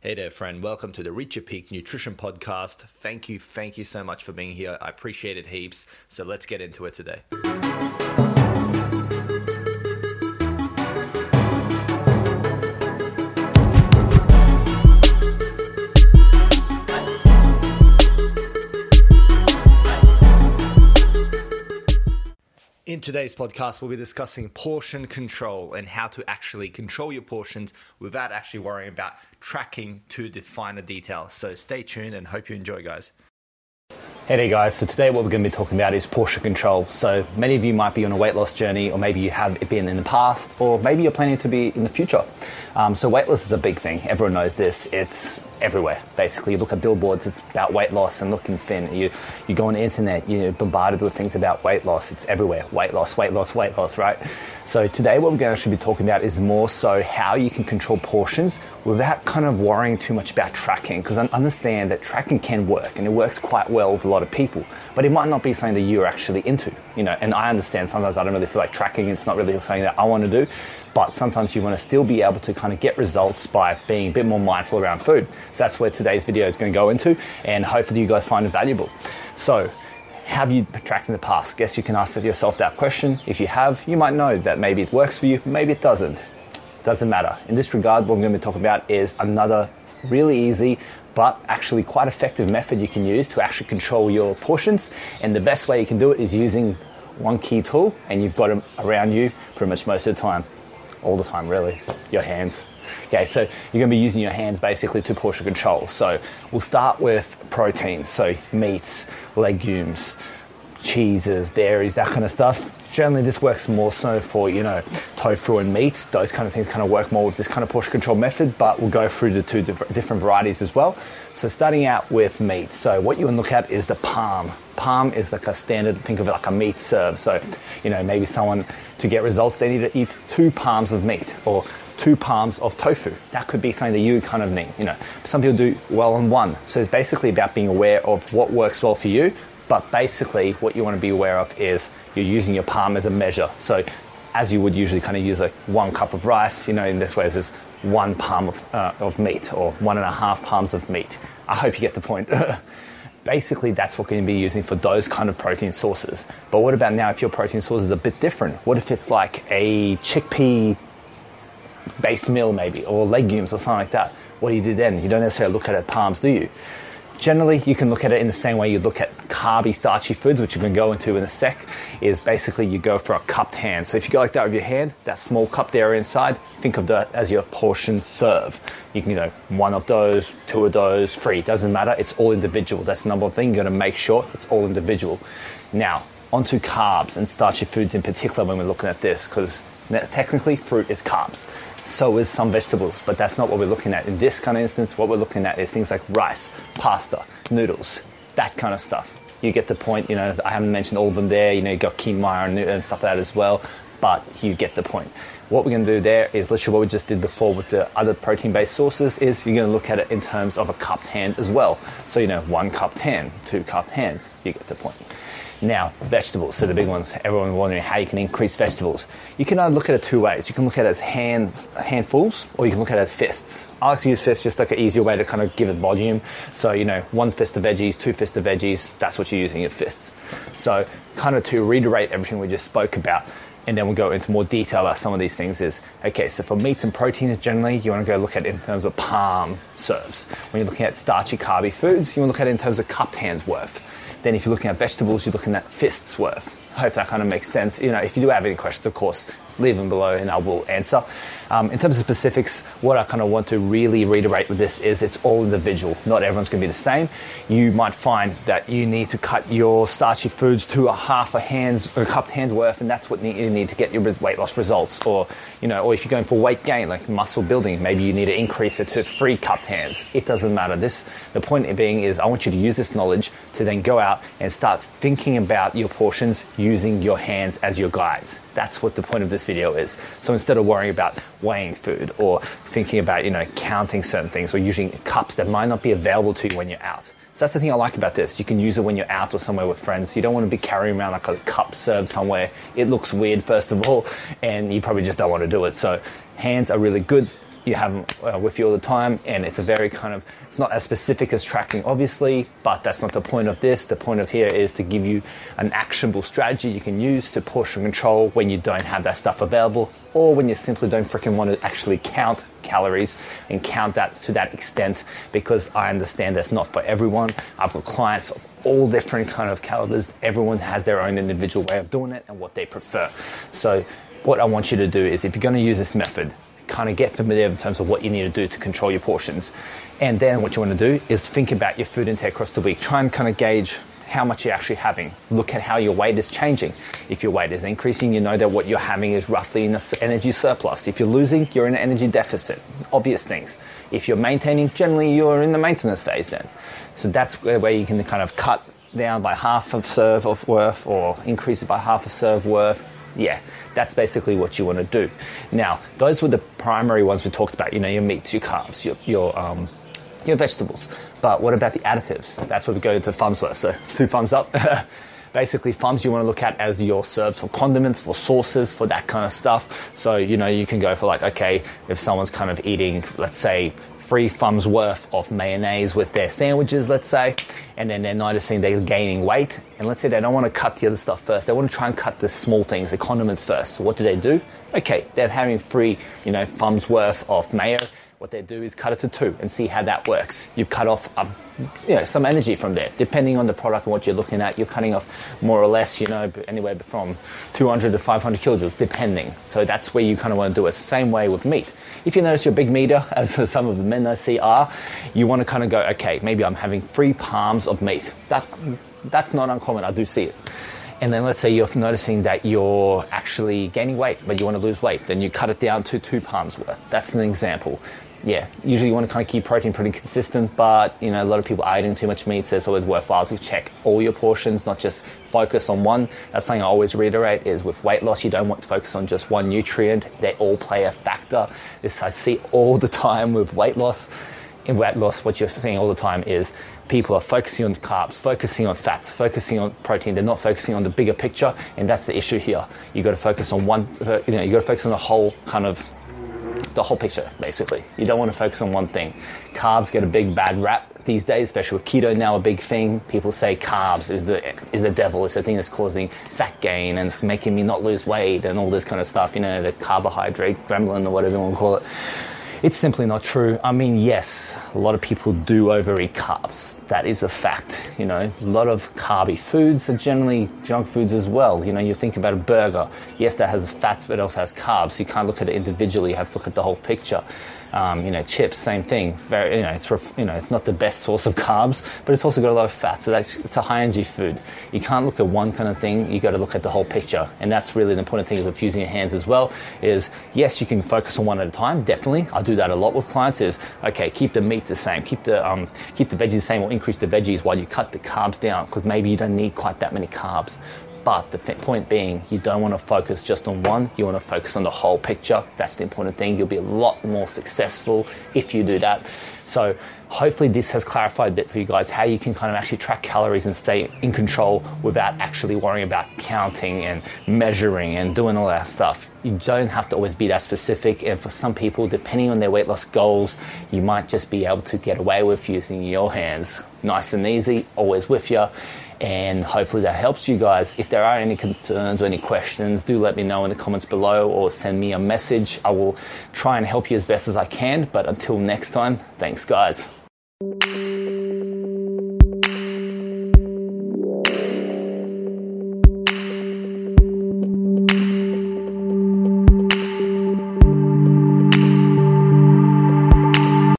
Hey there, friend. Welcome to the Reach Your Peak Nutrition Podcast. Thank you, thank you so much for being here. I appreciate it heaps. So let's get into it today. In today's podcast, we'll be discussing portion control and how to actually control your portions without actually worrying about tracking to the finer details. So stay tuned and hope you enjoy, guys. Hey guys. So, today, what we're going to be talking about is portion control. So, many of you might be on a weight loss journey, or maybe you have been in the past, or maybe you're planning to be in the future. Um, so, weight loss is a big thing. Everyone knows this. It's everywhere. Basically, you look at billboards, it's about weight loss and looking thin. You you go on the internet, you're bombarded with things about weight loss. It's everywhere. Weight loss, weight loss, weight loss, right? So today, what we're going to actually be talking about is more so how you can control portions without kind of worrying too much about tracking. Because I understand that tracking can work and it works quite well with a lot of people, but it might not be something that you're actually into. You know, and I understand sometimes I don't really feel like tracking. It's not really something that I want to do but sometimes you want to still be able to kind of get results by being a bit more mindful around food. So that's where today's video is going to go into, and hopefully you guys find it valuable. So, have you tracked in the past? Guess you can ask yourself that question. If you have, you might know that maybe it works for you, maybe it doesn't. Doesn't matter. In this regard, what I'm going to be talking about is another really easy but actually quite effective method you can use to actually control your portions. And the best way you can do it is using one key tool, and you've got them around you pretty much most of the time all the time, really, your hands. Okay, so you're going to be using your hands basically to portion control. So we'll start with proteins, so meats, legumes, cheeses, dairies, that kind of stuff. Generally, this works more so for you know tofu and meats. Those kind of things kind of work more with this kind of portion control method. But we'll go through the two different varieties as well. So starting out with meat. So what you want to look at is the palm. Palm is like a standard. Think of it like a meat serve. So you know maybe someone to get results they need to eat two palms of meat or two palms of tofu. That could be something that you kind of need. You know, some people do well on one. So it's basically about being aware of what works well for you but basically, what you want to be aware of is you're using your palm as a measure. So, as you would usually kind of use like one cup of rice, you know, in this way, is one palm of, uh, of meat or one and a half palms of meat. I hope you get the point. Basically, that's what you're going to be using for those kind of protein sources. But what about now if your protein source is a bit different? What if it's like a chickpea based meal, maybe, or legumes or something like that? What do you do then? You don't necessarily look at it palms, do you? Generally, you can look at it in the same way you look at carby, starchy foods, which you can go into in a sec, is basically you go for a cupped hand. So if you go like that with your hand, that small cupped area inside, think of that as your portion serve. You can, you know, one of those, two of those, three, doesn't matter. It's all individual. That's the number one thing. You're going to make sure it's all individual. Now, onto carbs and starchy foods in particular when we're looking at this, because technically fruit is carbs so is some vegetables, but that's not what we're looking at. In this kind of instance, what we're looking at is things like rice, pasta, noodles, that kind of stuff. You get the point, you know, I haven't mentioned all of them there, you know, you got quinoa and, and stuff like that as well, but you get the point. What we're going to do there is literally what we just did before with the other protein-based sources is you're going to look at it in terms of a cupped hand as well. So, you know, one cupped hand, two cupped hands, you get the point. Now, vegetables, so the big ones. Everyone wondering how you can increase vegetables. You can either look at it two ways. You can look at it as hands, handfuls, or you can look at it as fists. I like to use fists just like an easier way to kind of give it volume. So, you know, one fist of veggies, two fists of veggies, that's what you're using your fists. So, kind of to reiterate everything we just spoke about, and then we'll go into more detail about some of these things is okay so for meats and proteins generally you want to go look at it in terms of palm serves when you're looking at starchy carby foods you want to look at it in terms of cupped hands worth then if you're looking at vegetables, you're looking at fists worth. I hope that kind of makes sense. You know, if you do have any questions, of course, leave them below and I will answer. Um, in terms of specifics, what I kind of want to really reiterate with this is it's all individual. Not everyone's going to be the same. You might find that you need to cut your starchy foods to a half a hand's a cupped hand worth, and that's what you need to get your weight loss results. Or you know, or if you're going for weight gain, like muscle building, maybe you need to increase it to three cupped hands. It doesn't matter. This the point being is I want you to use this knowledge to then go out and start thinking about your portions using your hands as your guides. That's what the point of this video is. So instead of worrying about weighing food or thinking about, you know, counting certain things or using cups that might not be available to you when you're out. So that's the thing I like about this. You can use it when you're out or somewhere with friends. You don't want to be carrying around like a cup served somewhere. It looks weird, first of all, and you probably just don't want to do it. So hands are really good you have them uh, with you all the time, and it's a very kind of it's not as specific as tracking, obviously, but that's not the point of this. The point of here is to give you an actionable strategy you can use to portion control when you don't have that stuff available, or when you simply don't freaking want to actually count calories and count that to that extent because I understand that's not for everyone. I've got clients of all different kind of calibers. Everyone has their own individual way of doing it and what they prefer. So what I want you to do is if you're going to use this method, kind of get familiar in terms of what you need to do to control your portions. And then what you want to do is think about your food intake across the week. Try and kind of gauge how much you're actually having. Look at how your weight is changing. If your weight is increasing, you know that what you're having is roughly in an energy surplus. If you're losing, you're in an energy deficit. Obvious things. If you're maintaining, generally you're in the maintenance phase then. So that's where you can kind of cut down by half of serve of worth or increase it by half a serve worth. Yeah, that's basically what you want to do. Now, those were the primary ones we talked about. You know, your meats, your carbs, your your um, your vegetables. But what about the additives? That's where we go into thumbs worth. So two thumbs up. Basically, thumbs you want to look at as your serves for condiments, for sauces, for that kind of stuff. So, you know, you can go for like, okay, if someone's kind of eating, let's say, three thumbs worth of mayonnaise with their sandwiches, let's say, and then they're noticing they're gaining weight. And let's say they don't want to cut the other stuff first. They want to try and cut the small things, the condiments first. So what do they do? Okay, they're having three, you know, thumbs worth of mayo what they do is cut it to two and see how that works. You've cut off um, you know, some energy from there. Depending on the product and what you're looking at, you're cutting off more or less, you know, anywhere from 200 to 500 kilojoules, depending. So that's where you kind of want to do it. Same way with meat. If you notice you're big meter, as some of the men I see are, you want to kind of go, okay, maybe I'm having three palms of meat. That, that's not uncommon. I do see it. And then let's say you're noticing that you're actually gaining weight, but you want to lose weight, then you cut it down to two palms worth. That's an example yeah, usually you want to kind of keep protein pretty consistent, but you know, a lot of people are eating too much meat, so it's always worthwhile to check all your portions, not just focus on one. That's something I always reiterate is with weight loss, you don't want to focus on just one nutrient. They all play a factor. This I see all the time with weight loss. In weight loss, what you're seeing all the time is people are focusing on carbs, focusing on fats, focusing on protein. They're not focusing on the bigger picture, and that's the issue here. You got to focus on one. You know, you got to focus on the whole kind of the whole picture, basically. You don't want to focus on one thing. Carbs get a big bad rap these days, especially with keto now a big thing. People say carbs is the is the devil. It's the thing that's causing fat gain and it's making me not lose weight and all this kind of stuff. You know, the carbohydrate gremlin or whatever you want to call it. It's simply not true. I mean, yes, a lot of people do overeat carbs. That is a fact. You know, a lot of carby foods are generally junk foods as well. You know, you think about a burger. Yes, that has fats, but it also has carbs. You can't look at it individually. You have to look at the whole picture. Um, you know, chips, same thing. Very, you know, it's you know, it's not the best source of carbs, but it's also got a lot of fat. So that's it's a high energy food. You can't look at one kind of thing. You got to look at the whole picture, and that's really the important thing with using your hands as well. Is yes, you can focus on one at a time. Definitely, I do that a lot with clients. Is okay, keep the meat the same, keep the um, keep the veggies the same, or increase the veggies while you cut the carbs down because maybe you don't need quite that many carbs. But the point being, you don't want to focus just on one, you want to focus on the whole picture. That's the important thing. You'll be a lot more successful if you do that. So, hopefully, this has clarified a bit for you guys how you can kind of actually track calories and stay in control without actually worrying about counting and measuring and doing all that stuff. You don't have to always be that specific. And for some people, depending on their weight loss goals, you might just be able to get away with using your hands. Nice and easy, always with you and hopefully that helps you guys. If there are any concerns or any questions, do let me know in the comments below or send me a message. I will try and help you as best as I can. But until next time, thanks, guys.